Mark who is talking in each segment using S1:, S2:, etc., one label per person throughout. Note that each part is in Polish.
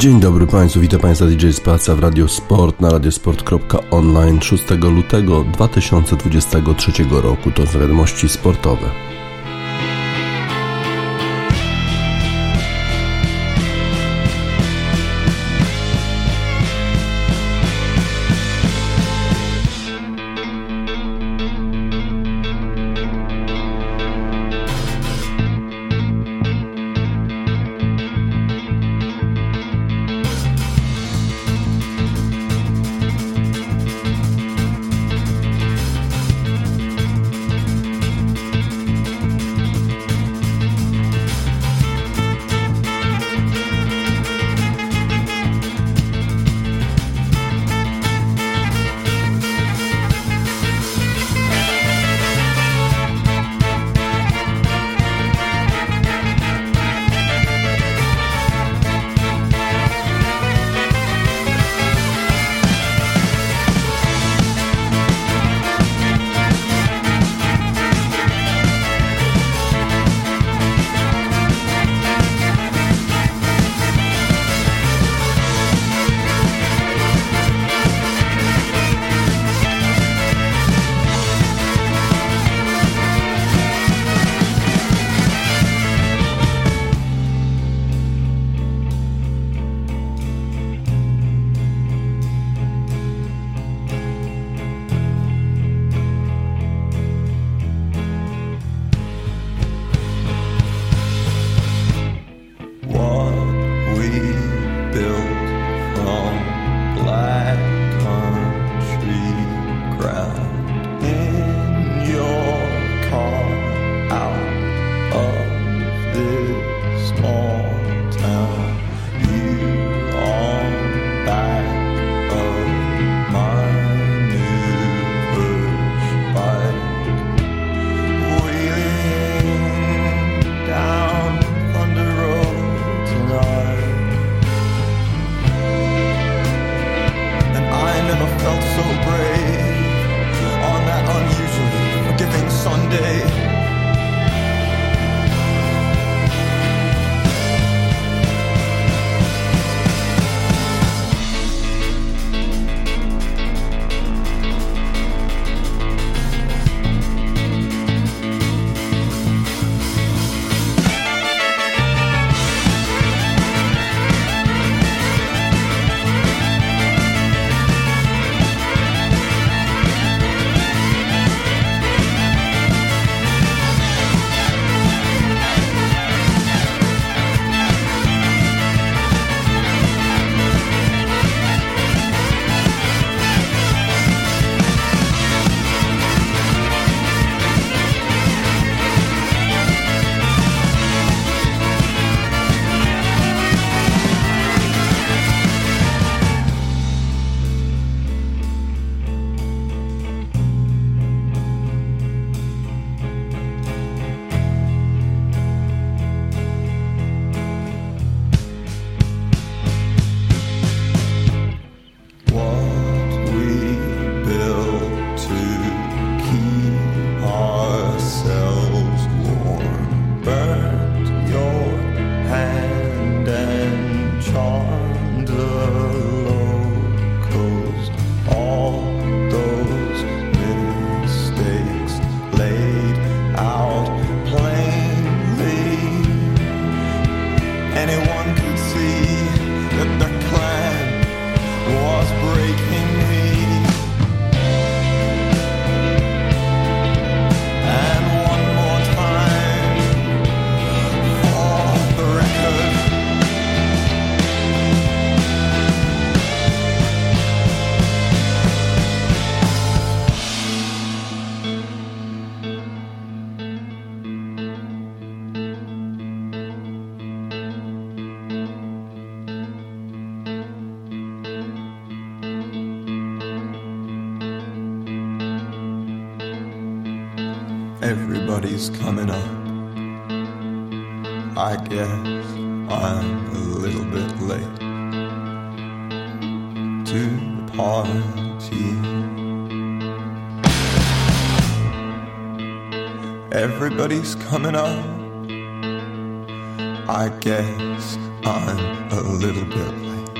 S1: Dzień dobry Państwu, witam Państwa DJ Spaca w Radio Sport na radiosport.online 6 lutego 2023 roku. To są wiadomości sportowe.
S2: Everybody's coming up. I guess I'm a little bit late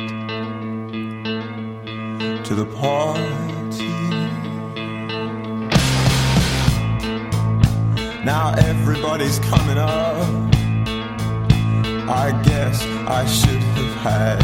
S2: to the party.
S1: Now everybody's coming up. I guess I should have had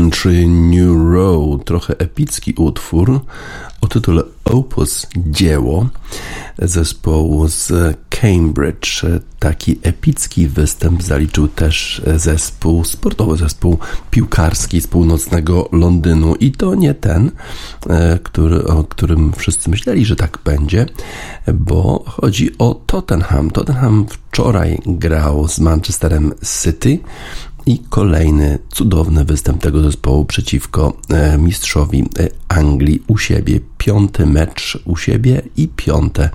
S3: Country New Road, trochę epicki utwór o tytule Opus Dzieło zespołu z Cambridge. Taki epicki występ zaliczył też zespół, sportowy zespół piłkarski z północnego Londynu i to nie ten, e, który, o którym wszyscy myśleli, że tak będzie, bo chodzi o Tottenham. Tottenham wczoraj grał z Manchesterem City i kolejny cudowny występ tego zespołu przeciwko e, mistrzowi e, Anglii u siebie. Piąty mecz u siebie i piąte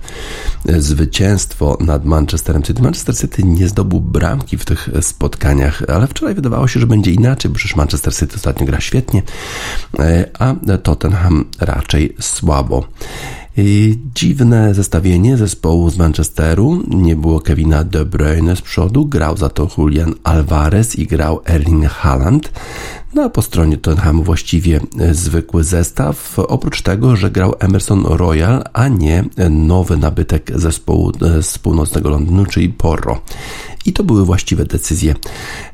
S3: e, zwycięstwo nad Manchesterem City. Manchester City nie zdobył bramki w tych spotkaniach, ale wczoraj wydawało się, że będzie inaczej, bo przecież Manchester City ostatnio gra świetnie, a Tottenham raczej słabo. Dziwne zestawienie zespołu z Manchesteru. Nie było Kevina De Bruyne z przodu, grał za to Julian Alvarez i grał Erling Haaland. No po stronie Tottenhamu właściwie zwykły zestaw, oprócz tego, że grał Emerson Royal, a nie nowy nabytek zespołu z północnego Londynu, czyli Porro. I to były właściwe decyzje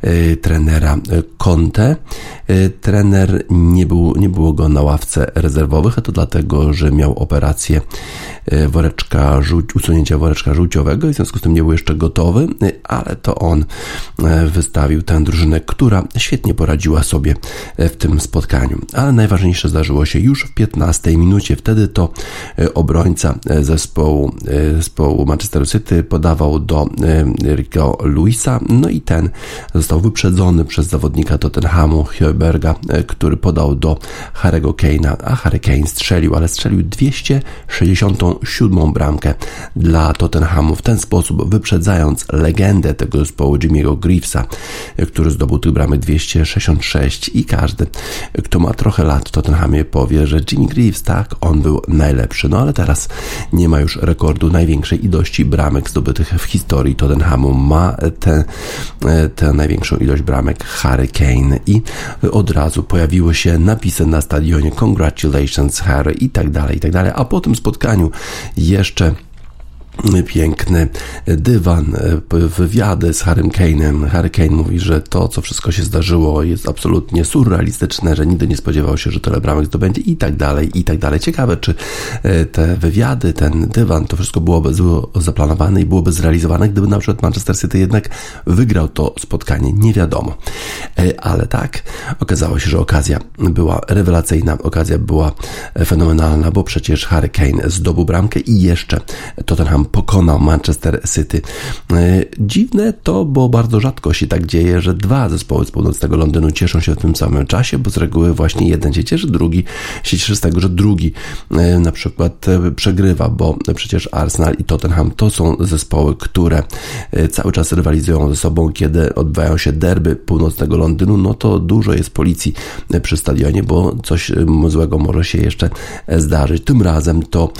S3: y, trenera Conte. Trener nie, był, nie było go na ławce rezerwowych, a to dlatego, że miał operację woreczka usunięcia woreczka żółciowego i w związku z tym nie był jeszcze gotowy, ale to on wystawił tę drużynę, która świetnie poradziła sobie w tym spotkaniu. Ale najważniejsze zdarzyło się już w 15 minucie. Wtedy to obrońca zespołu, zespołu Manchester City podawał do Rico Luisa, no i ten został wyprzedzony przez zawodnika Tottenhamu Heuberga, który podał do Harry'ego Kane'a, a Harry Kane strzelił, ale strzelił 267 bramkę dla Tottenhamu, w ten sposób wyprzedzając legendę tego zespołu Jimmy'ego Greavesa, który zdobył tych bramek 266 i każdy, kto ma trochę lat w Tottenhamie powie, że Jimmy Greaves, tak, on był najlepszy, no ale teraz nie ma już rekordu największej ilości bramek zdobytych w historii Tottenhamu, ma tę te największą ilość bramek Harry Kane i od razu pojawiły się napisy na stadionie. Congratulations Harry i tak dalej, i tak dalej, a po tym spotkaniu jeszcze piękny dywan, wywiady z Harrym Kane'em. Harry Kane mówi, że to, co wszystko się zdarzyło, jest absolutnie surrealistyczne, że nigdy nie spodziewał się, że tyle bramek zdobędzie i tak dalej, i tak dalej. Ciekawe, czy e, te wywiady, ten dywan, to wszystko byłoby zaplanowane i byłoby zrealizowane, gdyby na przykład Manchester City jednak wygrał to spotkanie. Nie wiadomo. E, ale tak, okazało się, że okazja była rewelacyjna, okazja była fenomenalna, bo przecież Harry Kane zdobył bramkę i jeszcze Tottenham pokonał Manchester City. E, dziwne to, bo bardzo rzadko się tak dzieje, że dwa zespoły z północnego Londynu cieszą się w tym samym czasie, bo z reguły właśnie jeden się cieszy, drugi się cieszy z tego, że drugi e, na przykład e, przegrywa, bo przecież Arsenal i Tottenham to są zespoły, które cały czas rywalizują ze sobą, kiedy odbywają się derby północnego Londynu, no to dużo jest policji przy stadionie, bo coś złego może się jeszcze zdarzyć. Tym razem to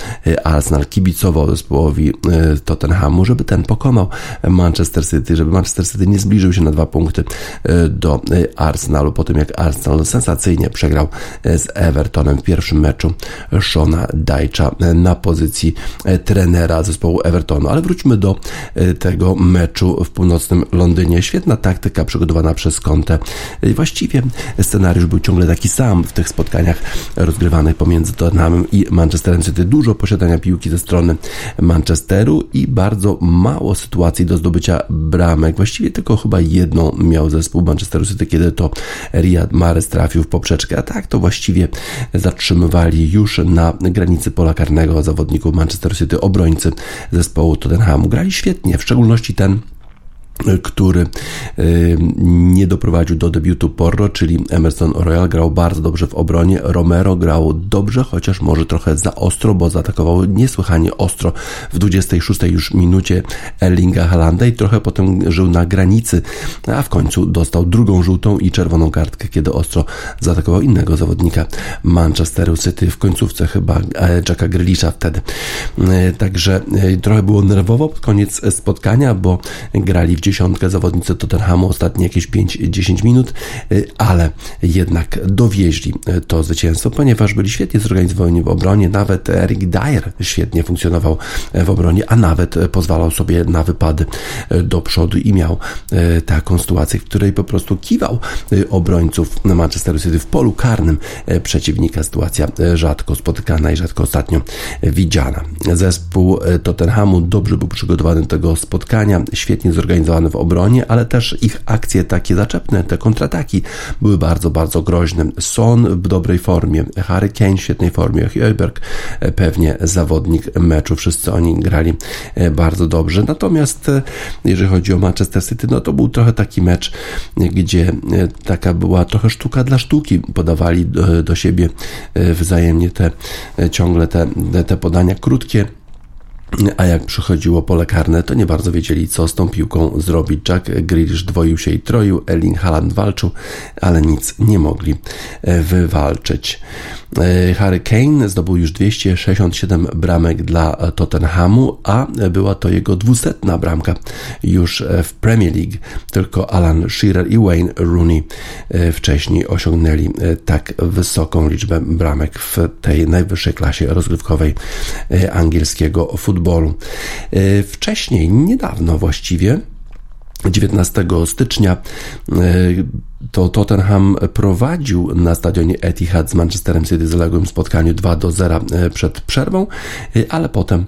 S3: Arsenal kibicował zespołowi E, Tottenhamu, żeby ten pokonał Manchester City, żeby Manchester City nie zbliżył się na dwa punkty e, do e, Arsenalu, po tym jak Arsenal sensacyjnie przegrał z Evertonem w pierwszym meczu Shona Dajcza na pozycji trenera zespołu Evertonu. Ale wróćmy do tego meczu w północnym Londynie. Świetna taktyka przygotowana przez Conte. Właściwie scenariusz był ciągle taki sam w tych spotkaniach rozgrywanych pomiędzy Tottenhamem i Manchesterem City. Dużo posiadania piłki ze strony Manchester I bardzo mało sytuacji do zdobycia bramek. Właściwie tylko chyba jedną miał zespół Manchesteru City, kiedy to Riyad Mahrez trafił w poprzeczkę, a tak to właściwie zatrzymywali już na granicy pola karnego zawodników Manchesteru City obrońcy zespołu Tottenhamu. Grali świetnie, w szczególności ten który y, nie doprowadził do debiutu Porro, czyli Emerson Royal grał bardzo dobrze w obronie, Romero grał dobrze, chociaż może trochę za ostro, bo zaatakował niesłychanie ostro w 26 już minucie Erlinga Halanda i trochę potem żył na granicy, a w końcu dostał drugą żółtą i czerwoną kartkę, kiedy ostro zaatakował innego zawodnika Manchesteru City w końcówce chyba e, Jacka Grealisha wtedy. E, także e, trochę było nerwowo pod koniec spotkania, bo grali w dziesiątkę zawodnicy Tottenhamu ostatnie jakieś 5-10 minut, y, ale jednak dowieźli y, to zwycięstwo, ponieważ byli świetnie zorganizowani w obronie, nawet Eric Dyer świetnie funkcjonował w obronie, a nawet pozwalał sobie na wypady y, do przodu i miał taką sytuację, w której po prostu kiwał obrońców Manchester City w polu karnym przeciwnika. Sytuacja rzadko spotykana i rzadko ostatnio widziana. Zespół Tottenhamu dobrze był przygotowany do tego spotkania, świetnie zorganizowany w obronie, ale też ich akcje takie zaczepne, te kontrataki były bardzo, bardzo groźne. Son w dobrej formie, Harry Kane w świetnej formie, Hojberg e, pewnie zawodnik meczu, wszyscy oni grali e, bardzo dobrze. Natomiast e, jeżeli chodzi o Manchester City, no to był trochę taki mecz, gdzie taka była trochę sztuka dla sztuki, podawali do, do siebie wzajemnie te ciągle te, te podania krótkie a jak przychodziło pole karne, to nie bardzo wiedzieli, co z tą piłką zrobić. Jack Grealish dwoił się i troił, Erling Haaland walczył, ale nic nie mogli e, wywalczyć. E, Harry Kane zdobył już 267 bramek dla Tottenhamu, a była to jego dwusetna bramka już w Premier League. Tylko Alan Shearer i Wayne Rooney e, wcześniej osiągnęli tak wysoką liczbę bramek w tej najwyższej klasie rozgrywkowej angielskiego futbolu E, wcześniej, niedawno właściwie, 19 stycznia e, to Tottenham prowadził na stadionie Etihad z Manchesterem City w zaległym spotkaniu 2 do 0 e, przed przerwą, ale potem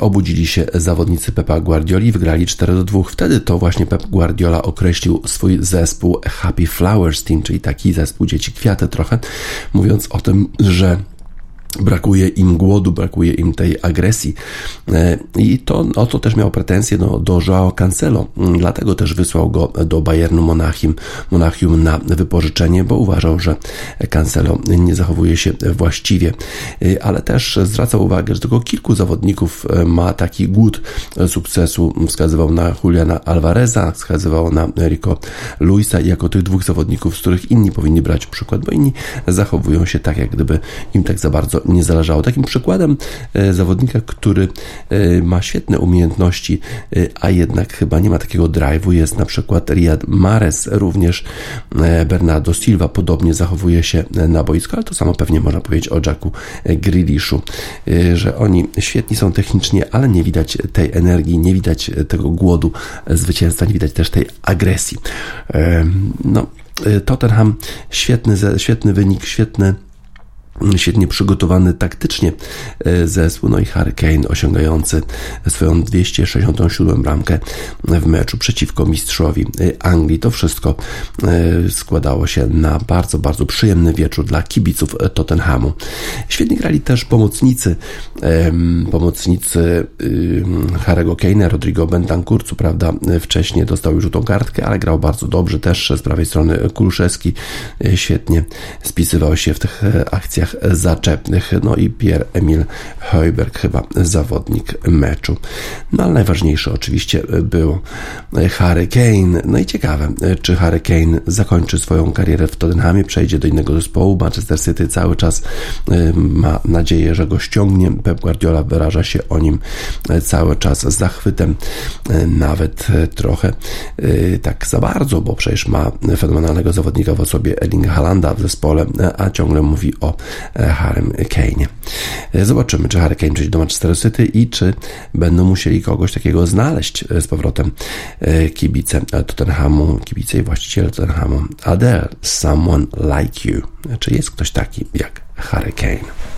S3: obudzili się zawodnicy Pepa Guardioli, wygrali 4 do 2. Wtedy to właśnie Pep Guardiola określił swój zespół Happy Flowers Team, czyli taki zespół dzieci kwiaty trochę, mówiąc o tym, że brakuje im głodu, brakuje im tej agresji. E, i to, o to też miał pretensje do, do Joao Cancelo, dlatego też wysłał go do Bayernu Monachium, Monachium na wypożyczenie, bo uważał, że Cancelo nie zachowuje się właściwie, e, ale też zwracał uwagę, że tylko kilku zawodników e, ma taki głód sukcesu, wskazywał na Juliana Alvareza, wskazywał na Rico Luisa jako tych dwóch zawodników, z których inni powinni brać przykład, bo inni zachowują się tak, jak gdyby im tak za bardzo to nie zależało. Takim przykładem zawodnika, który ma świetne umiejętności, a jednak chyba nie ma takiego drive'u, jest na przykład Riyad Mahrez, również Bernardo Silva podobnie zachowuje się na boisku, ale to samo pewnie można powiedzieć o Jacku Grealishu, że oni świetni są technicznie, ale nie widać tej energii, nie widać tego głodu zwycięstwa, nie widać też tej agresji. No, Tottenham świetny, świetny wynik, świetny świetnie przygotowany taktycznie e, zespół, no i Harry Kane osiągający swoją 267 bramkę w meczu przeciwko mistrzowi e, Anglii. To wszystko e, składało się na bardzo, bardzo przyjemny wieczór dla kibiców Tottenhamu. Świetnie grali też pomocnicy, pomocnicy Harry'ego Kane'a, Rodrigo Bentancur, co prawda wcześniej dostał już żółtą kartkę, ale grał bardzo dobrze też z prawej strony Kuluszewski świetnie spisywał się w tych akcjach zaczepnych. No i Pierre-Emil Heuberg, chyba zawodnik meczu. No ale najważniejszy oczywiście był Harry Kane. No i ciekawe, czy Harry Kane zakończy swoją karierę w Tottenhamie, przejdzie do innego zespołu. Manchester City cały czas ma nadzieję, że go ściągnie. Pep Guardiola wyraża się o nim cały czas z zachwytem, nawet trochę tak za bardzo, bo przecież ma fenomenalnego zawodnika w osobie Erlinga Halanda w zespole, a ciągle mówi o Harrym Kane. Zobaczymy, czy Harry Kane przyjdzie do Manchester City i czy będą musieli kogoś takiego znaleźć z powrotem e, kibice Tottenhamu, kibice i właściciele Tottenhamu. Adele, someone like you. Czy jest ktoś taki jak Harry Kane?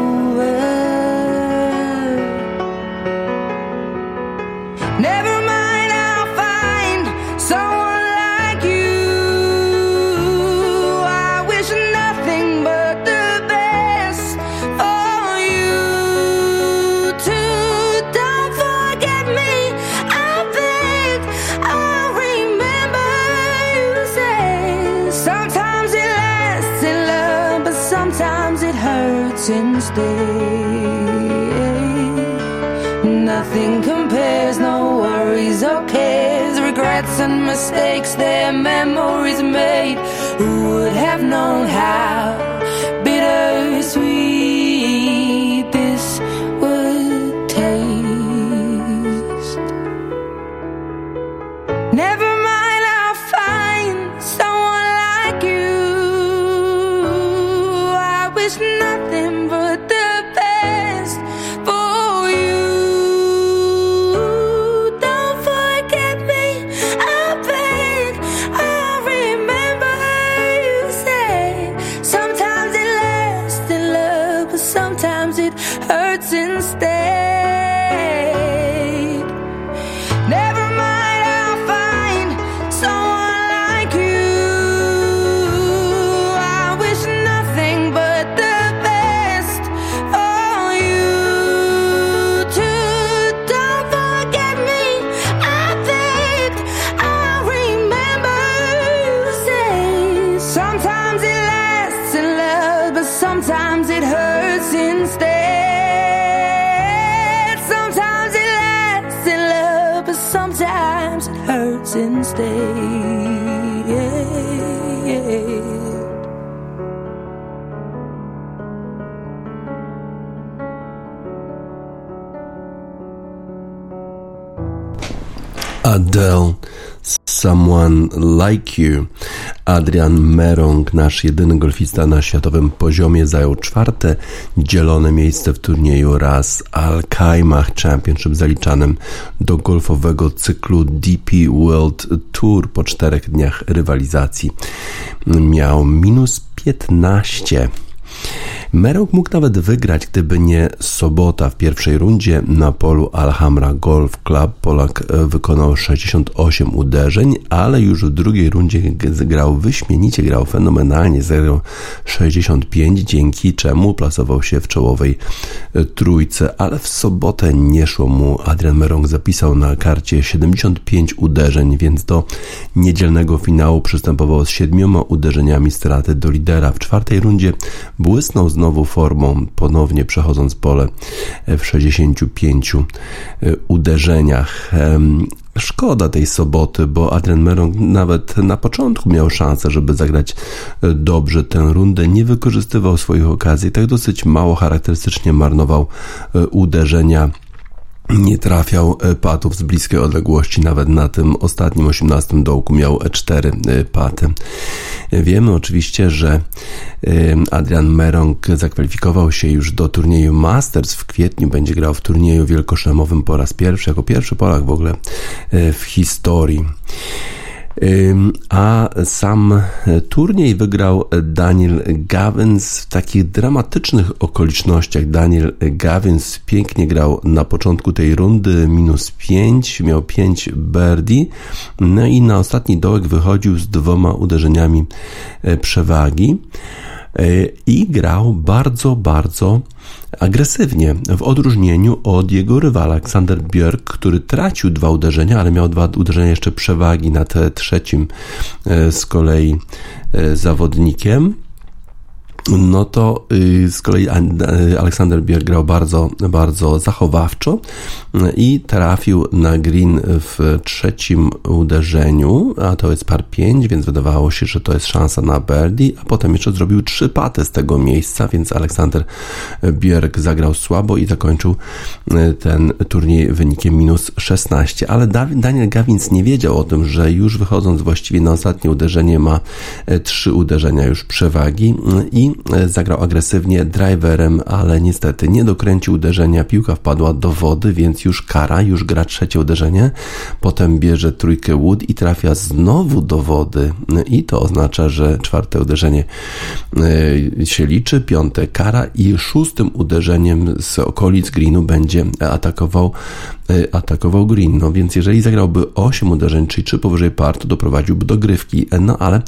S4: Mistakes, their memories made. Who would have known how Someone Like You.
S3: Adrian Merong, nasz jedyny golfista na światowym poziomie, zajął czwarte dzielone miejsce w turnieju raz Al Kaimach Championship zaliczanym do golfowego cyklu DP World Tour po czterech dniach rywalizacji. Miał minus 15. Merong mógł nawet wygrać, gdyby nie sobota w pierwszej rundzie na polu Alhambra Golf Club. Polak e, wykonał 68 uderzeń, ale już w drugiej rundzie grał wyśmienicie, grał fenomenalnie, zagrał 65, dzięki czemu plasował się w czołowej e, trójce, ale w sobotę nie szło mu. Adrian Merong zapisał na karcie 75 uderzeń, więc do niedzielnego finału przystępował z siedmioma uderzeniami straty do lidera. W czwartej rundzie błysnął znowu formą, ponownie przechodząc pole w 65 uderzeniach. Em, Szkoda tej soboty, bo Adrian Merong nawet na początku miał szansę, żeby zagrać e, dobrze tę rundę. Nie wykorzystywał swoich okazji, tak dosyć mało charakterystycznie marnował e, uderzenia nie trafiał e, patów z bliskiej odległości, nawet na tym ostatnim 18 dołku miał 4 paty. Wiemy oczywiście, że e, Adrian Merong zakwalifikował się już do turnieju Masters w kwietniu, będzie grał w turnieju wielkoszlemowym po raz pierwszy, jako pierwszy Polak w ogóle e, w historii. A sam turniej wygrał Daniel Gavins w takich dramatycznych okolicznościach. Daniel Gavins pięknie grał na początku tej rundy, minus 5, miał 5 birdie, no i na ostatni dołek wychodził z dwoma uderzeniami e, przewagi i grał bardzo, bardzo agresywnie, w odróżnieniu od jego rywala Aleksander Björk, który tracił dwa uderzenia, ale miał dwa uderzenia jeszcze przewagi nad trzecim e, z kolei e, zawodnikiem. No to y, z kolei Aleksander Björk grał bardzo, bardzo zachowawczo y, i trafił na green w trzecim uderzeniu, a to jest par 5, więc wydawało się, że to jest szansa na birdie, a potem jeszcze zrobił trzy paty z tego miejsca, więc Aleksander Björk zagrał słabo i zakończył y, ten turniej wynikiem minus 16, ale Daniel Gavins nie wiedział o tym, że już wychodząc właściwie na ostatnie uderzenie ma trzy uderzenia już przewagi i zagrał agresywnie driverem, ale niestety nie dokręcił uderzenia, piłka wpadła do wody, więc już kara, już gra trzecie uderzenie, potem bierze trójkę wood i trafia znowu do wody i to oznacza, że czwarte uderzenie się liczy, piąte kara i szóstym uderzeniem z okolic greenu będzie atakował atakował Green. No więc jeżeli zagrałby 8 uderzeń, czyli 3 powyżej par, to doprowadziłby do grywki. No ale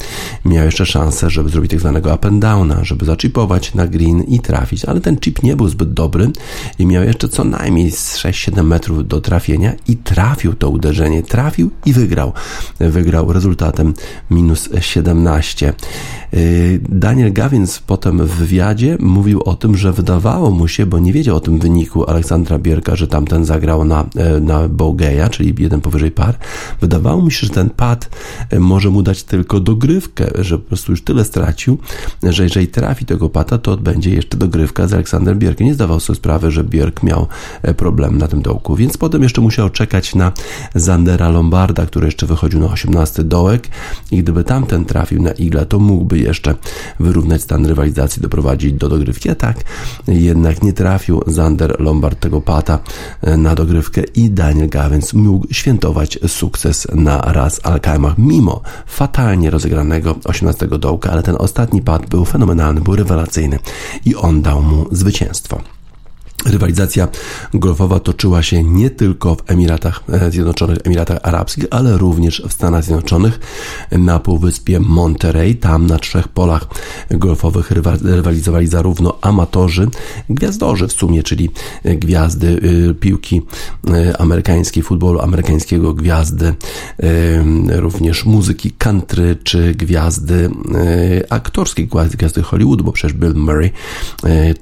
S3: miał jeszcze szansę, żeby zrobić tak zwanego up and downa, żeby żeby zaczipować na green i trafić, ale ten chip nie był zbyt dobry i miał jeszcze co najmniej z 6-7 metrów do trafienia i trafił to uderzenie, trafił i wygrał. Wygrał rezultatem minus 17. Y, Daniel Gawins potem w wywiadzie mówił o tym, że wydawało mu się, bo nie wiedział o tym wyniku Aleksandra Bierka, że tamten zagrał na, e, na Bogeja, czyli jeden powyżej par. Wydawało mu się, że ten pad e, może mu dać tylko dogrywkę, że po prostu już tyle stracił, że jeżeli trafi tego pata, to będzie jeszcze dogrywka z Aleksandrem Bierkiem. Nie zdawał sobie sprawy, że Bierk miał e, problem na tym dołku, więc potem jeszcze musiał czekać na Zandera Lombarda, który jeszcze wychodził na 18 dołek. I gdyby tamten trafił na igla, to mógłby jeszcze wyrównać stan rywalizacji, doprowadzić do dogrywki, a tak jednak nie trafił Zander Lombard tego pata e, na dogrywkę i Daniel Gavins mógł świętować sukces na raz Alkmaar mimo fatalnie rozegranego 18 dołka, ale ten ostatni pad był fenomenalny, był rewelacyjny i on dał mu zwycięstwo. Rywalizacja golfowa toczyła się nie tylko w Emiratach e, Zjednoczonych, Emiratach Arabskich, ale również w Stanach Zjednoczonych na półwyspie Monterey. Tam na trzech polach golfowych rywalizowali zarówno amatorzy, gwiazdorzy w sumie, czyli gwiazdy y, piłki amerykańskiej, futbolu amerykańskiego, gwiazdy również muzyki country, czy gwiazdy aktorskiej, gwiazdy Hollywood, bo przecież Bill Murray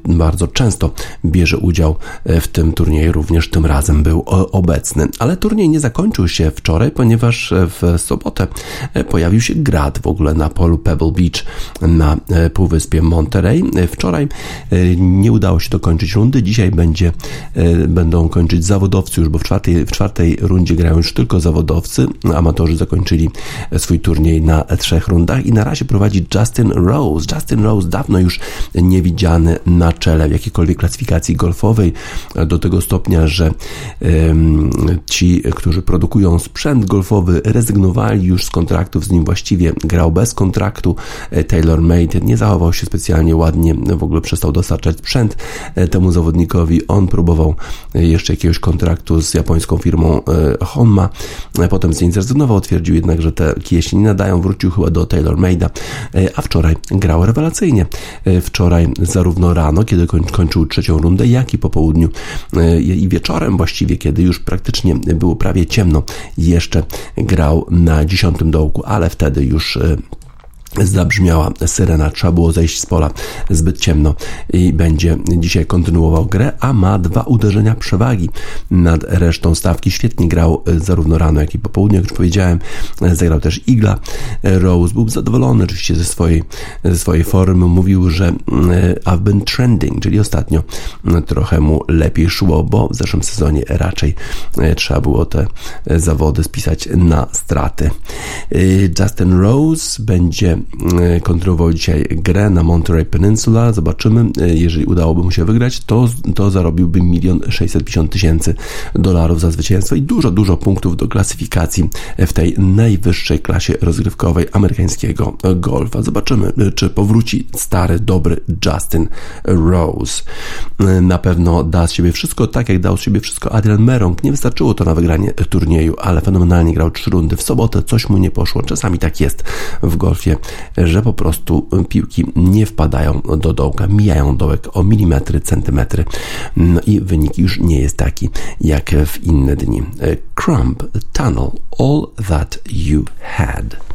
S3: bardzo często bierze udział e, w tym turnieju również tym razem był obecny. Ale turniej nie zakończył się wczoraj, ponieważ e, w sobotę e, pojawił się grad w ogóle na polu Pebble Beach na półwyspie Monterey. Wczoraj nie udało się dokończyć rundy, dzisiaj będzie, będą kończyć zawodowcy już, bo w czwartej, w czwartej rundzie grają już tylko zawodowcy. Amatorzy zakończyli swój turniej na trzech rundach i na razie prowadzi Justin Rose. Justin Rose dawno już niewidziany na czele w jakiejkolwiek klasyfikacji golfowej golfowej do tego stopnia, że ci, którzy produkują sprzęt golfowy, rezygnowali już z kontraktów z nim właściwie. Grał bez kontraktu. E, Taylor Made nie zachował się specjalnie ładnie, w ogóle przestał dostarczać sprzęt e, temu zawodnikowi. On próbował e, jeszcze jakiegoś kontraktu z japońską firmą Honma, potem z niej zrezygnował, twierdził jednak, że te kije się nie nadają, wrócił chyba do Taylor Made'a, a wczoraj grał rewelacyjnie. Wczoraj zarówno rano, kiedy kończył trzecią rundę, jak i po południu e, i wieczorem właściwie, kiedy już praktycznie było prawie ciemno, jeszcze grał na dziesiątym dołku, ale wtedy już e, zabrzmiała syrena, trzeba było zejść z pola zbyt ciemno i będzie dzisiaj kontynuował grę, a ma dwa uderzenia przewagi nad resztą stawki. Świetnie grał e, zarówno rano, jak i po południu, jak już powiedziałem. Zagrał też Igla. Rose był zadowolony oczywiście ze swojej, ze swojej formy. Mówił, że e, I've been trending, czyli ostatnio trochę mu lepiej szło, bo w zeszłym sezonie raczej e, trzeba było te zawody spisać na straty. Justin Rose będzie E, kontynuował dzisiaj grę na Monterey Peninsula. Zobaczymy, e, jeżeli udałoby mu się wygrać, to, to zarobiłby milion 650 tysięcy dolarów za zwycięstwo i dużo, dużo punktów do klasyfikacji w tej najwyższej klasie rozgrywkowej amerykańskiego golfa. Zobaczymy, e, czy powróci stary, dobry Justin Rose. Na pewno da z siebie wszystko, tak jak dał z siebie wszystko Adrian Merong. Nie wystarczyło to na wygranie turnieju, ale fenomenalnie grał trzy rundy w sobotę, coś mu nie poszło. Czasami tak jest w golfie że po prostu piłki nie wpadają do dołka, mijają dołek o milimetry, centymetry no i wynik już nie jest taki jak w inne dni. Crumb, Tunnel, All That You Had.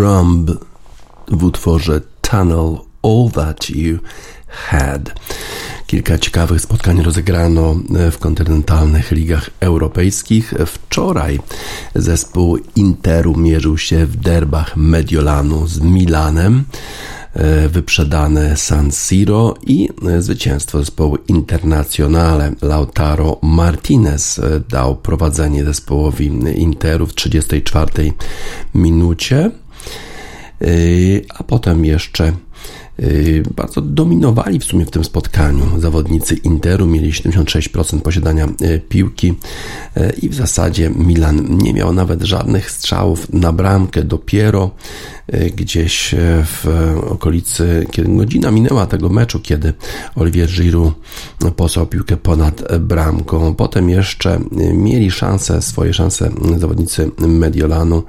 S3: Crumb w utworze Tunnel All That You Had. Kilka ciekawych spotkań rozegrano w kontynentalnych ligach europejskich. Wczoraj zespół Interu mierzył się w derbach Mediolanu z Milanem wyprzedane San Siro i zwycięstwo zespołu Internazionale. Lautaro Martinez dał prowadzenie zespołowi Interu w 34 minucie, a potem jeszcze bardzo dominowali w sumie w tym spotkaniu. Zawodnicy Interu mieli 76% posiadania y, piłki y, i w zasadzie Milan nie miał nawet żadnych strzałów na bramkę. Dopiero gdzieś w okolicy, kiedy godzina minęła tego meczu, kiedy Olivier Giroud posłał piłkę ponad bramką. Potem jeszcze mieli szanse, swoje szanse zawodnicy Mediolanu,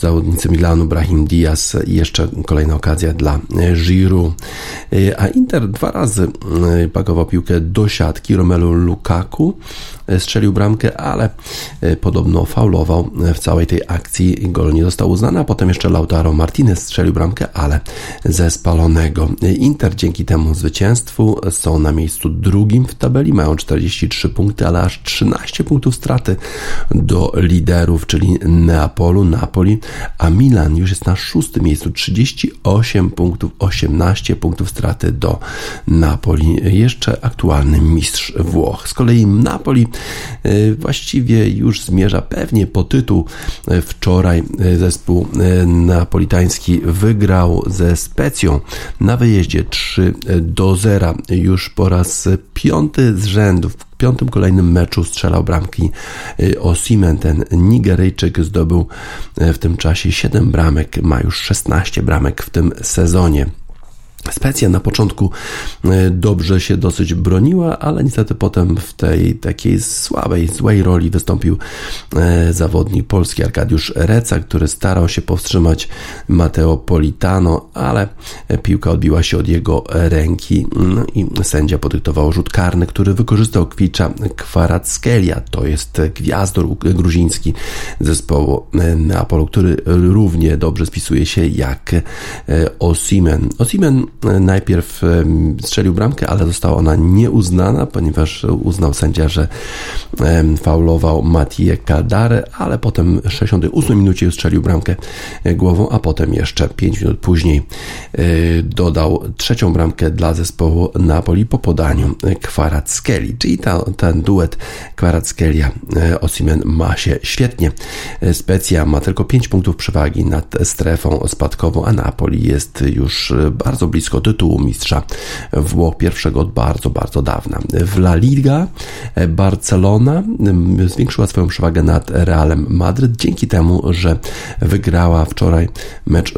S3: zawodnicy Milanu, Brahim Diaz i jeszcze kolejna okazja dla Giroud. E, a Inter dwa razy e, pakował piłkę do siatki. Romelu Lukaku e, strzelił bramkę, ale podobno faulował w całej tej akcji. Gol nie został uznany, a potem jeszcze Lautaro Martinez strzelił bramkę, ale ze spalonego. Inter dzięki temu zwycięstwu są na miejscu drugim w tabeli, mają 43 punkty, ale aż 13 punktów straty do liderów, czyli Neapolu, Napoli, a Milan już jest na szóstym miejscu, 38 punktów, 18 12 punktów straty do Napoli, jeszcze aktualny mistrz Włoch. Z kolei Napoli e, właściwie już zmierza pewnie po tytuł. E, wczoraj e, zespół napolitański wygrał ze Specją na wyjeździe 3 do 0 już po raz piąty z rzędu w piątym kolejnym meczu strzelał bramki Osimen. Ten Nigeryjczyk zdobył w tym czasie 7 bramek, ma już 16 bramek w tym sezonie. Specja na początku e, dobrze się dosyć broniła, ale niestety potem w tej takiej słabej, złej roli wystąpił e, zawodnik polski Arkadiusz Reca, który starał się powstrzymać Mateo Politano, ale piłka odbiła się od jego ręki no i sędzia podyktował rzut karny, który wykorzystał Kwicza Kwarackelia, to jest gwiazdor gruziński zespołu e, Neapolu, który równie dobrze spisuje się jak Osimen. Osimen najpierw strzelił bramkę, ale została ona nieuznana, ponieważ uznał sędzia, że faulował Matije Caldare, ale potem w 68 minucie strzelił bramkę e, głową, a potem jeszcze 5 minut później e, dodał trzecią bramkę dla zespołu Napoli po podaniu Kwarackieli, czyli ta, ten duet Kwarackelia-Osimen ma się świetnie. E, Specja ma tylko 5 punktów przewagi nad strefą spadkową, a Napoli jest już bardzo blisko blisko tytułu mistrza Włoch pierwszego od bardzo, bardzo dawna. W La Liga Barcelona zwiększyła swoją przewagę nad Realem Madryt dzięki temu, że wygrała wczoraj mecz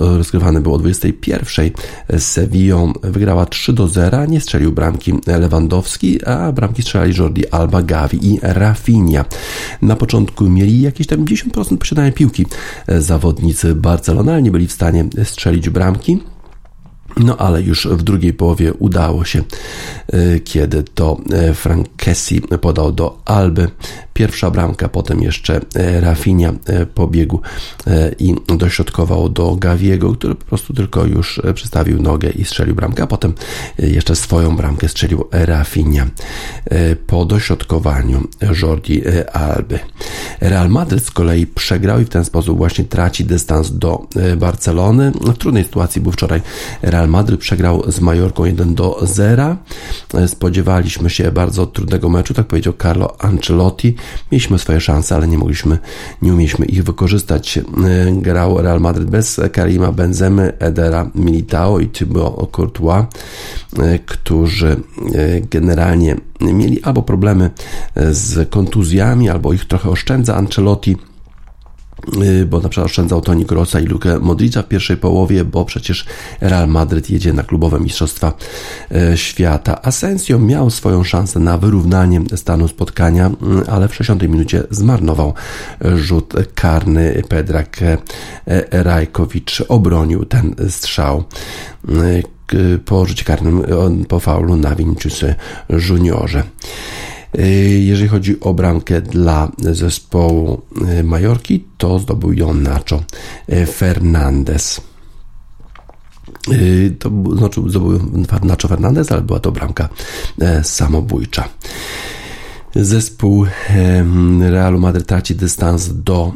S3: rozgrywany był o 21 z Sevillą, wygrała 3 do 0, nie strzelił bramki Lewandowski, a bramki strzelali Jordi Alba, Gavi i Rafinha. Na początku mieli jakieś tam 50% posiadania piłki zawodnicy Barcelona, ale nie byli w stanie strzelić bramki. No ale już w drugiej połowie udało się, e, kiedy to e, Frank Kessi podał do Alby pierwsza bramka, potem jeszcze e, Rafinha pobiegł i dośrodkował do Gaviego, który po prostu tylko już przystawił nogę i strzelił bramkę, a potem jeszcze swoją bramkę strzelił Rafinha po dośrodkowaniu Jordi Alby. Real Madrid z kolei przegrał i w ten sposób właśnie traci dystans do Barcelony. W trudnej sytuacji był wczoraj Real Real Madryt przegrał z Majorką 1 do 0. Spodziewaliśmy się bardzo trudnego meczu, tak powiedział Carlo Ancelotti. Mieliśmy swoje szanse, ale nie mogliśmy, nie umieliśmy ich wykorzystać. Grał Real Madryt bez Karima Benzemy, Edera Militao i Thibaut Courtois, którzy generalnie mieli albo problemy z kontuzjami, albo ich trochę oszczędza Ancelotti bo na przykład oszczędzał Toni Grossa i Luke Modrica w pierwszej połowie, bo przecież Real Madryt jedzie na klubowe mistrzostwa y, świata. Asensio miał swoją szansę na wyrównanie stanu spotkania, y, ale w 60 minucie zmarnował rzut karny. Pedrak Rajkowicz obronił ten strzał po rzucie karnym po faulu na Vinicius Juniorze. Jeżeli chodzi o bramkę dla zespołu Majorki, to zdobył ją Nacho Fernandez. To znaczy zdobył Nacho Fernandez, ale była to bramka samobójcza. Zespół Realu Madryt traci dystans do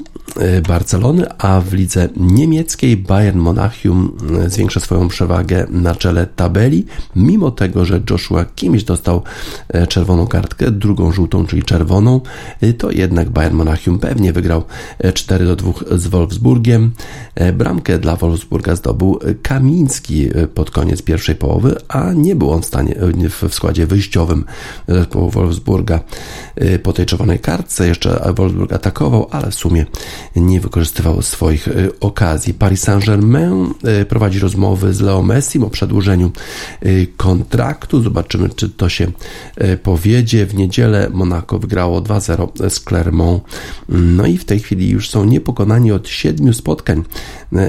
S3: Barcelony, a w lidze niemieckiej Bayern Monachium e, zwiększa swoją przewagę na czele tabeli, mimo tego, że Joshua Kimmich dostał e, czerwoną kartkę, drugą żółtą, czyli czerwoną, to jednak Bayern Monachium pewnie wygrał 4 do 2 z Wolfsburgiem. Bramkę dla Wolfsburga zdobył Kamiński pod koniec pierwszej połowy, a nie był on w, stanie, w składzie wyjściowym zespołu Wolfsburga. Y, po tej czerwonej kartce. Jeszcze Wolfsburg atakował, ale w sumie nie wykorzystywał swoich y, okazji. Paris Saint-Germain y, prowadzi rozmowy z Leo Messi o przedłużeniu kontraktu. Zobaczymy, czy to się powiedzie. W niedzielę Monaco wygrało 2-0 z Clermont. No i w tej chwili już są niepokonani od siedmiu spotkań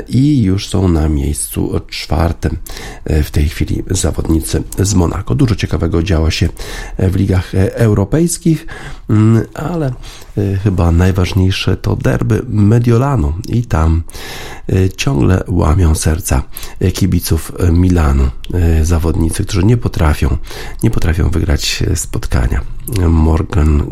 S3: i już są na miejscu czwartym w tej chwili zawodnicy z Monaco. Dużo ciekawego działo się w ligach europejskich. Mm, ale chyba najważniejsze to derby Mediolanu i tam y, ciągle łamią serca kibiców Milanu zawodnicy, którzy nie potrafią, nie potrafią wygrać spotkania. Morgan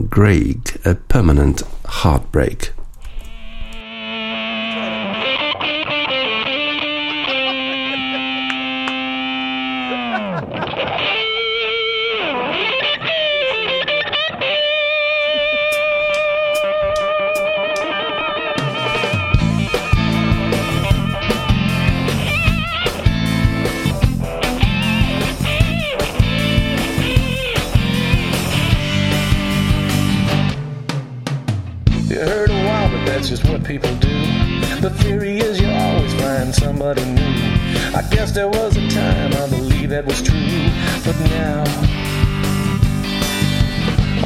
S3: Yes, there was a
S5: time I believe that was true, but now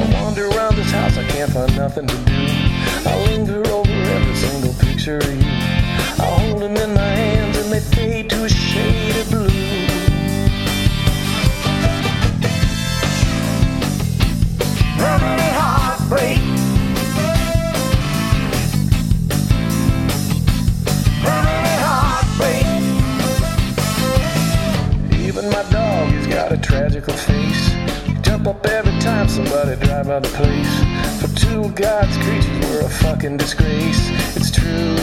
S5: I wander around this house, I can't find nothing to do. I linger over every single picture of you. I hold them in my hands and they fade to a shade of blue. got a tragical face. You Jump up every time somebody drive by the place. For two God's creatures we're a fucking disgrace. It's true.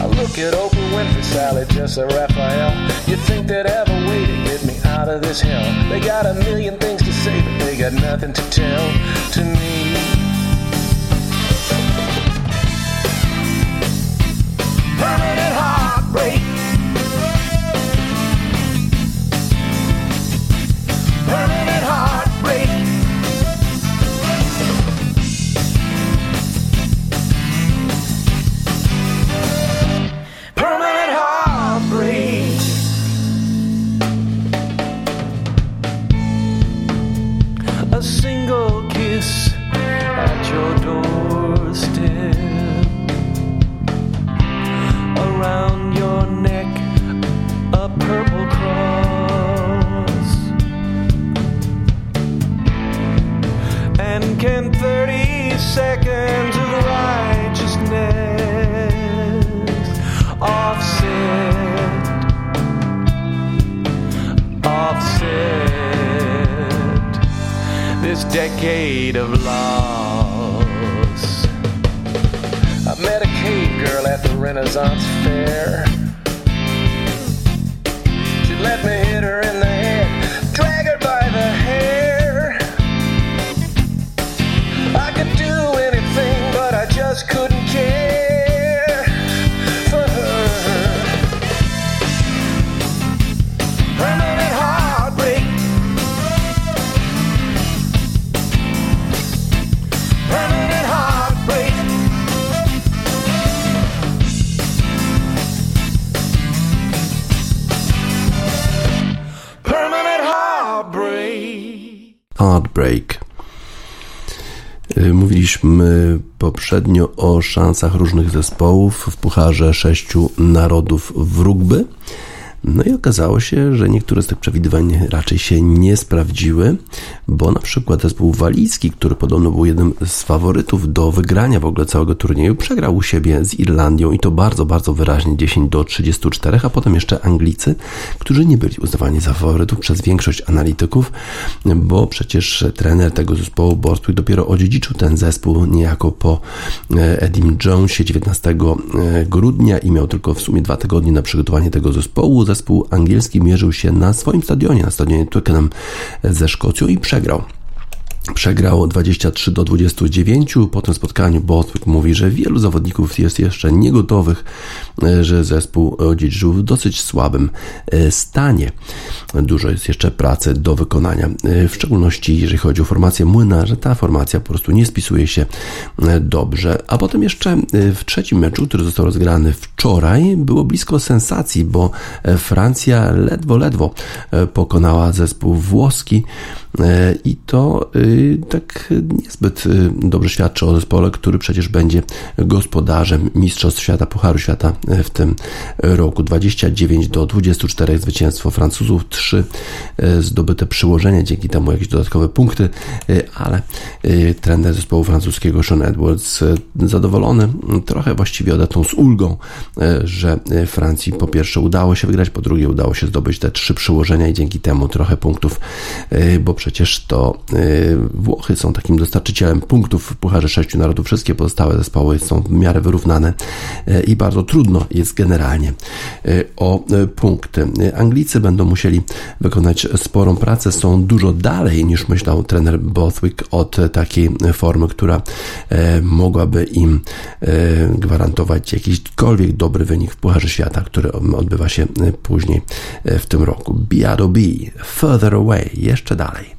S5: I look at Oprah Winfrey, Sally Jessa, Raphael. You think they'd have a way to get me out of this hell? They got a million things to say, but they got nothing to tell to me.
S3: Permanent heartbreak. Mówiliśmy poprzednio o szansach różnych zespołów w Pucharze Sześciu Narodów w rugby. No i okazało się, że niektóre z tych przewidywań raczej się nie sprawdziły, bo na przykład zespół walijski, który podobno był jednym z faworytów do wygrania w ogóle całego turnieju, przegrał u siebie z Irlandią i to bardzo, bardzo wyraźnie 10 do 34, a potem jeszcze Anglicy, którzy nie byli uznawani za faworytów przez większość analityków, bo przecież trener tego zespołu Bortwick dopiero odziedziczył ten zespół niejako po e, Edim Jonesie 19 e, grudnia i miał tylko w sumie dwa tygodnie na przygotowanie tego zespołu. Zespół angielski mierzył się na swoim stadionie, na stadionie Twickenham ze Szkocją i przegrał. Przegrał 23 do 29. Po tym spotkaniu Botwick mówi, że wielu zawodników jest jeszcze niegotowych, e, że zespół odziedziczył w dosyć słabym e, stanie. Dużo jest jeszcze pracy do wykonania, e, w szczególności jeżeli chodzi o formację młyna, że ta formacja po prostu nie spisuje się dobrze. A potem jeszcze w trzecim meczu, który został rozgrany wczoraj, było blisko sensacji, bo Francja ledwo, ledwo pokonała zespół włoski i to tak niezbyt y, dobrze świadczy o zespole, który przecież będzie gospodarzem Mistrzostw Świata, Pucharu Świata y, w tym roku. 29 do 24 zwycięstwo Francuzów, 3 y, zdobyte przyłożenie, dzięki temu jakieś dodatkowe punkty, ale trener zespołu francuskiego Sean Edwards zadowolony, trochę właściwie odetą z ulgą, że Francji po pierwsze udało się wygrać, po drugie udało się zdobyć te trzy przyłożenia i dzięki temu trochę punktów, bo przecież to Włochy są takim dostarczycielem punktów w Pucharze Sześciu Narodów. Wszystkie pozostałe zespoły są w miarę wyrównane e, i bardzo trudno jest generalnie e, o punkty. Anglicy będą musieli wykonać sporą pracę, są dużo dalej niż myślał trener Bothwick od takiej formy, która mogłaby im gwarantować jakiśkolwiek dobry wynik w Pucharze Świata, który odbywa się później w tym roku. B.R.O.B. Further Away, jeszcze dalej.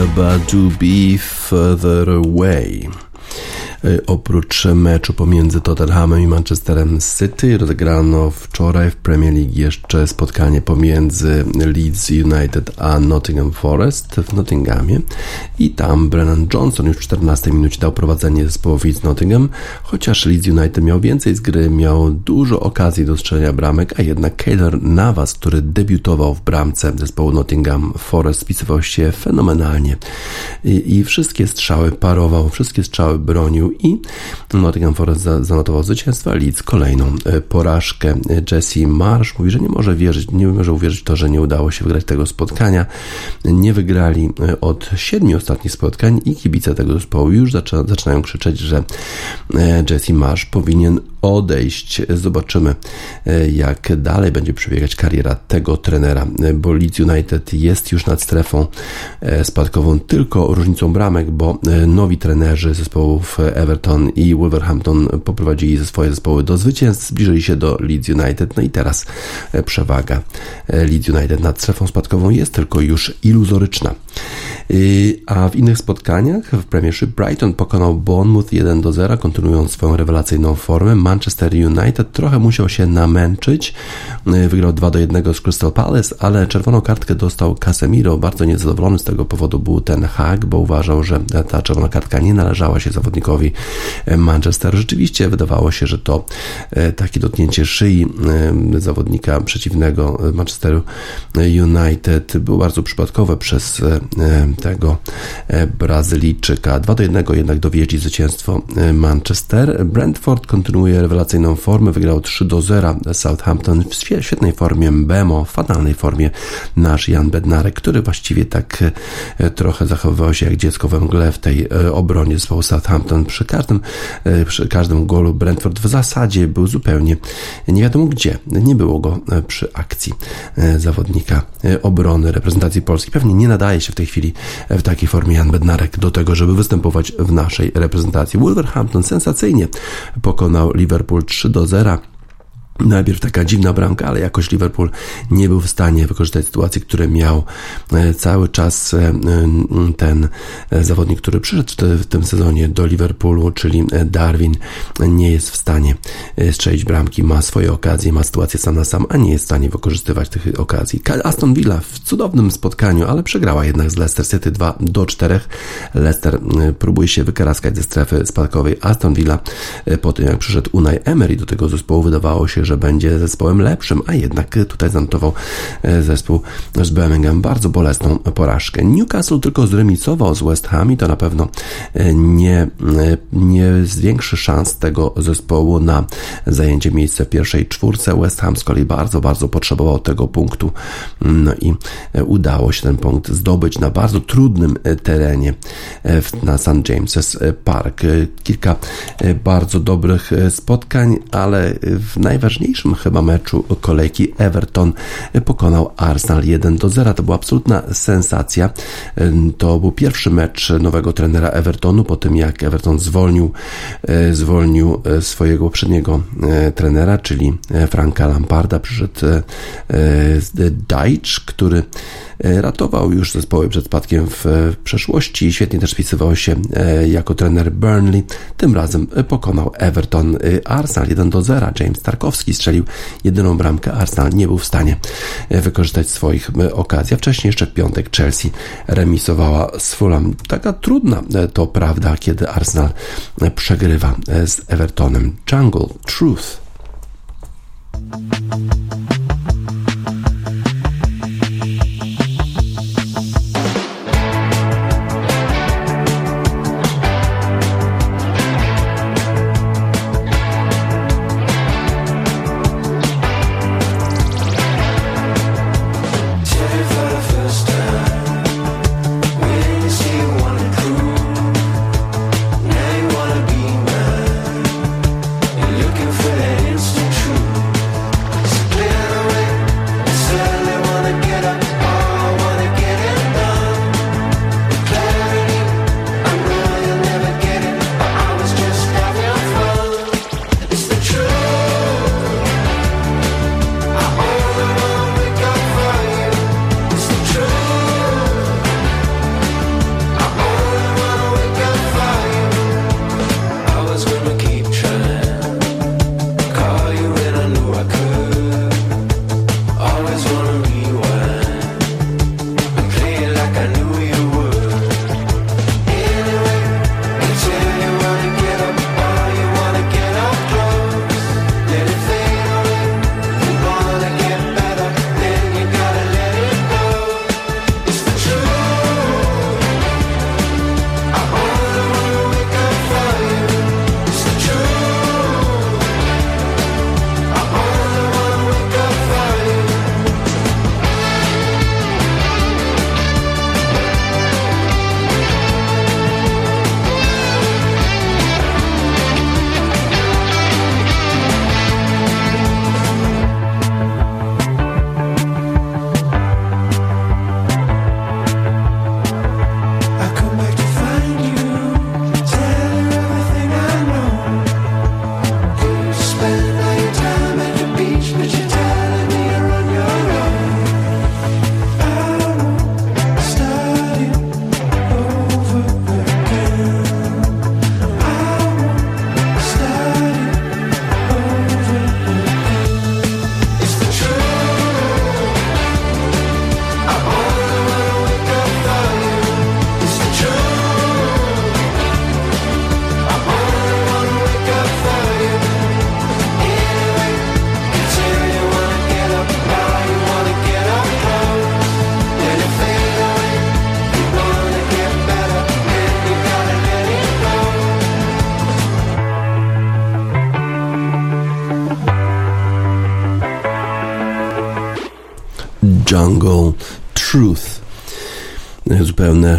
S3: About to be further away. Y, oprócz meczu pomiędzy Tottenhamem i Manchesterem City rozegrano wczoraj w Premier League jeszcze spotkanie pomiędzy Leeds United a Nottingham Forest w Nottinghamie. I tam Brennan Johnson już w 14 minucie dał prowadzenie zespołowi z Nottingham, chociaż Leeds United miał więcej z gry, miał dużo okazji do strzelenia bramek, a jednak Keylor Navas, który debiutował w bramce zespołu Nottingham Forest spisywał się fenomenalnie. I, i wszystkie strzały parował, wszystkie strzały bronił i Nottingham Forest zanotował zwycięstwo, Leeds kolejną e, porażkę. Jesse Marsh mówi, że nie może wierzyć, nie może uwierzyć w to, że nie udało się wygrać tego spotkania. Nie wygrali e, od siedmiu ostatnich spotkań i kibice tego zespołu już zaczynają krzyczeć, że e, Jesse Marsh powinien odejść. Zobaczymy, jak dalej będzie przebiegać kariera tego trenera, bo Leeds United jest już nad strefą spadkową tylko różnicą bramek, bo nowi trenerzy zespołów Everton i Wolverhampton poprowadzili swoje zespoły do zwycięstw, zbliżyli się do Leeds United, no i teraz e, przewaga e, Leeds United nad strefą spadkową jest tylko już iluzoryczna. E, a w innych spotkaniach w Premiership Brighton pokonał Bournemouth 1 do 0, kontynuując swoją rewelacyjną formę. Manchester United trochę musiał się namęczyć, wygrał 2 do 1 z Crystal Palace, ale czerwoną kartkę dostał Casemiro. Bardzo niezadowolony z tego powodu był ten Hag, bo uważał, że ta czerwona kartka nie należała się zawodnikowi E, Manchester. Rzeczywiście wydawało się, że to e, takie dotknięcie szyi e, zawodnika przeciwnego Manchesteru United było bardzo przypadkowe przez tego Brazylijczyka. 2 do 1 jednak dowiedzi zwycięstwo Manchester. Brentford kontynuuje rewelacyjną formę, wygrał 3 do 0 Southampton w świetnej formie Bemo, w fatalnej formie nasz Jan Bednarek, który właściwie tak trochę zachowywał się jak dziecko we mgle w tej obronie zespołu Southampton przy każdym, e, przy każdym golu Brentford w zasadzie był zupełnie nie wiadomo gdzie. Nie było go e, przy akcji e, zawodnika obrony reprezentacji Polski. Pewnie nie nadaje się w tej chwili w takiej formie Jan Bednarek do tego, żeby występować w naszej reprezentacji. Wolverhampton sensacyjnie pokonał Liverpool 3 do 0. Najpierw taka dziwna bramka, ale jakoś Liverpool nie był w stanie wykorzystać sytuacji, które miał e, cały czas e, ten e, zawodnik, który przyszedł w tym sezonie do Liverpoolu, czyli Darwin, nie jest w stanie strzelić bramki, ma swoje okazje, ma sytuację sam na sam, a nie jest w stanie wykorzystywać tych okazji. Aston Villa w cudownym spotkaniu, ale przegrała jednak z Leicester City 2 do 4. Leicester próbuje się wykaraskać ze strefy spadkowej. Aston Villa po tym jak przyszedł Unai Emery do tego zespołu wydawało się, że będzie zespołem lepszym, a jednak tutaj zanotował e, zespół z Birmingham bardzo bolesną porażkę. Newcastle tylko zremisował z West Ham i to na pewno e, nie, e, nie zwiększy szans tego zespołu na zajęcie miejsca w pierwszej czwórce. West Ham z kolei bardzo, bardzo potrzebował tego punktu no i udało się ten punkt zdobyć na bardzo trudnym terenie na St. James's Park. Kilka bardzo dobrych spotkań, ale w najważniejszym chyba meczu kolejki Everton pokonał Arsenal 1 do 0. To była absolutna sensacja. To był pierwszy mecz nowego trenera Evertonu po tym jak Everton zwolnił, e, zwolnił e, swojego poprzedniego e, trenera, czyli Franka Lamparda. Przyszedł Deitch, który ratował już zespoły przed spadkiem w przeszłości. Świetnie też spisywał się jako trener Burnley. Tym razem pokonał Everton Arsenal 1 do 0. James Tarkowski strzelił jedyną bramkę. Arsenal nie był w stanie wykorzystać swoich okazji. A wcześniej jeszcze w piątek Chelsea remisowała z Fulham. Taka trudna to prawda, kiedy Arsenal przegrywa z Evertonem. Jungle Truth.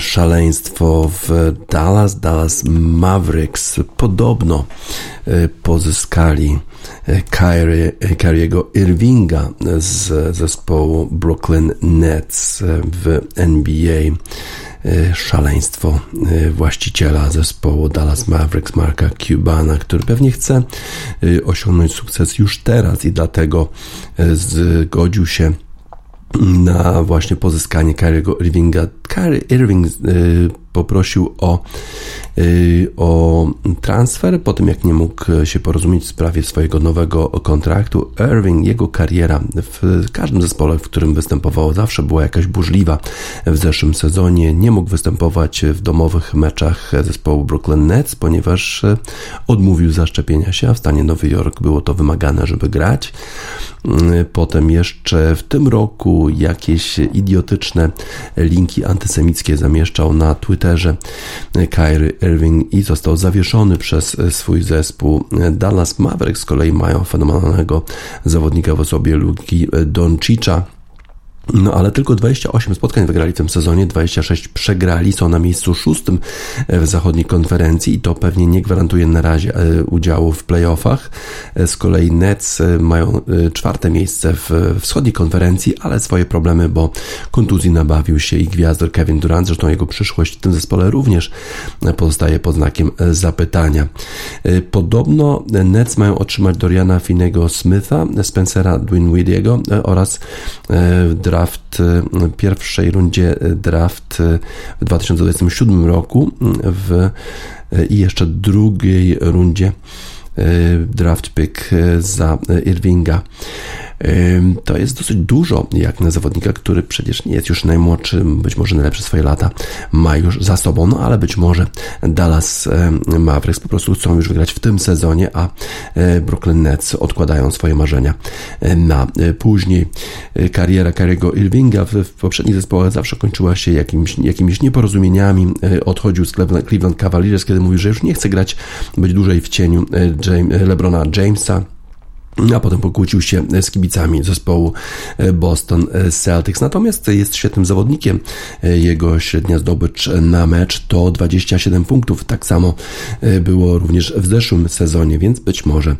S3: Szaleństwo w Dallas. Dallas Mavericks podobno e, pozyskali e, Kyriego Irvinga z zespołu Brooklyn Nets w NBA. E, szaleństwo właściciela zespołu Dallas Mavericks, Marka Cubana, który pewnie chce osiągnąć sukces już teraz i dlatego zgodził się na właśnie pozyskanie Kyriego Irvinga. Kyrie Irving y, poprosił o, y, o transfer po tym, jak nie mógł się porozumieć w sprawie swojego nowego kontraktu. Irving, jego kariera w każdym zespole, w którym występował, zawsze była jakaś burzliwa. W zeszłym sezonie nie mógł występować w domowych meczach zespołu Brooklyn Nets, ponieważ odmówił zaszczepienia się, a w stanie Nowy Jork było to wymagane, żeby grać. Potem jeszcze w tym roku jakieś idiotyczne linki antysemickie zamieszczał na Twitterze Kyrie Irving i został zawieszony przez swój zespół. Dallas Mavericks z kolei mają fenomenalnego zawodnika w osobie Luki Doncicza no ale tylko 28 spotkań wygrali w tym sezonie, 26 przegrali, są na miejscu szóstym w zachodniej konferencji i to pewnie nie gwarantuje na razie e, udziału w playoffach. E, z kolei Nets e, mają czwarte miejsce w wschodniej konferencji, ale swoje problemy, bo kontuzji nabawił się i gwiazdor Kevin Durant, zresztą jego przyszłość w tym zespole również pozostaje pod znakiem zapytania. Podobno Nets mają otrzymać Doriana Finego Smitha, Spencera Dwinwidiego oraz draft, y, pierwszej rundzie draft y, w 2027 roku w, y, i jeszcze drugiej rundzie draft pick za Irvinga. To jest dosyć dużo, jak na zawodnika, który przecież nie jest już najmłodszy, być może najlepsze swoje lata ma już za sobą, no ale być może Dallas Mavericks po prostu chcą już wygrać w tym sezonie, a e, Brooklyn Nets odkładają swoje marzenia e, na e, później. Kariera Kariego Irvinga w, poprzednich zespołach zawsze kończyła się jakimiś, jakimiś nieporozumieniami. Odchodził z Cleveland Cavaliers, kiedy mówił, że już nie chce grać, być dłużej w cieniu James, LeBrona Jamesa a potem pokłócił się z kibicami zespołu e, Boston Celtics. Natomiast jest świetnym zawodnikiem. E, jego średnia zdobycz na mecz to 27 punktów. Tak samo e, było również w zeszłym sezonie, więc być może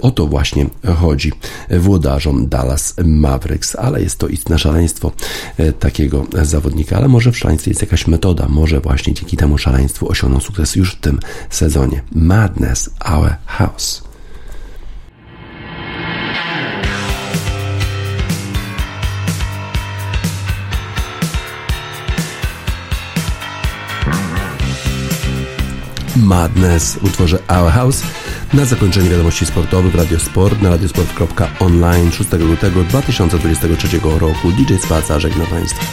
S3: o to właśnie chodzi włodarzom Dallas Mavericks, ale jest to istne szaleństwo takiego zawodnika, ale może w szaleństwie jest jakaś metoda, może właśnie dzięki temu szaleństwu osiągną sukces już w tym sezonie. Madness Our House. Madness w utworze Our House. Na zakończenie wiadomości sportowych w Radiosport na radiosport.online 6 lutego 2023 roku. DJ Spaca żegna Państwa.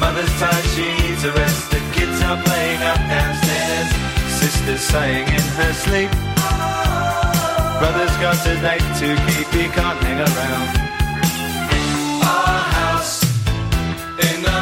S3: Mother's tired, she needs a rest. The kids are playing up downstairs. Sister's sighing in her sleep. Brother's got a date to keep, he can't hang around.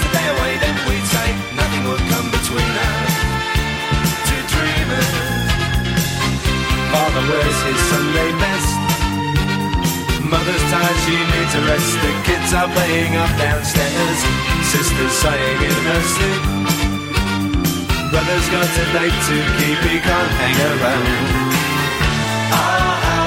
S3: the day away, we'd nothing will come between us. Two dreamers.
S6: Father wears his Sunday best. Mother's tired, she needs a rest. The kids are playing up downstairs. Sighing in her sleep. Brother's got a date to keep, he can't hang around. Ah, ah.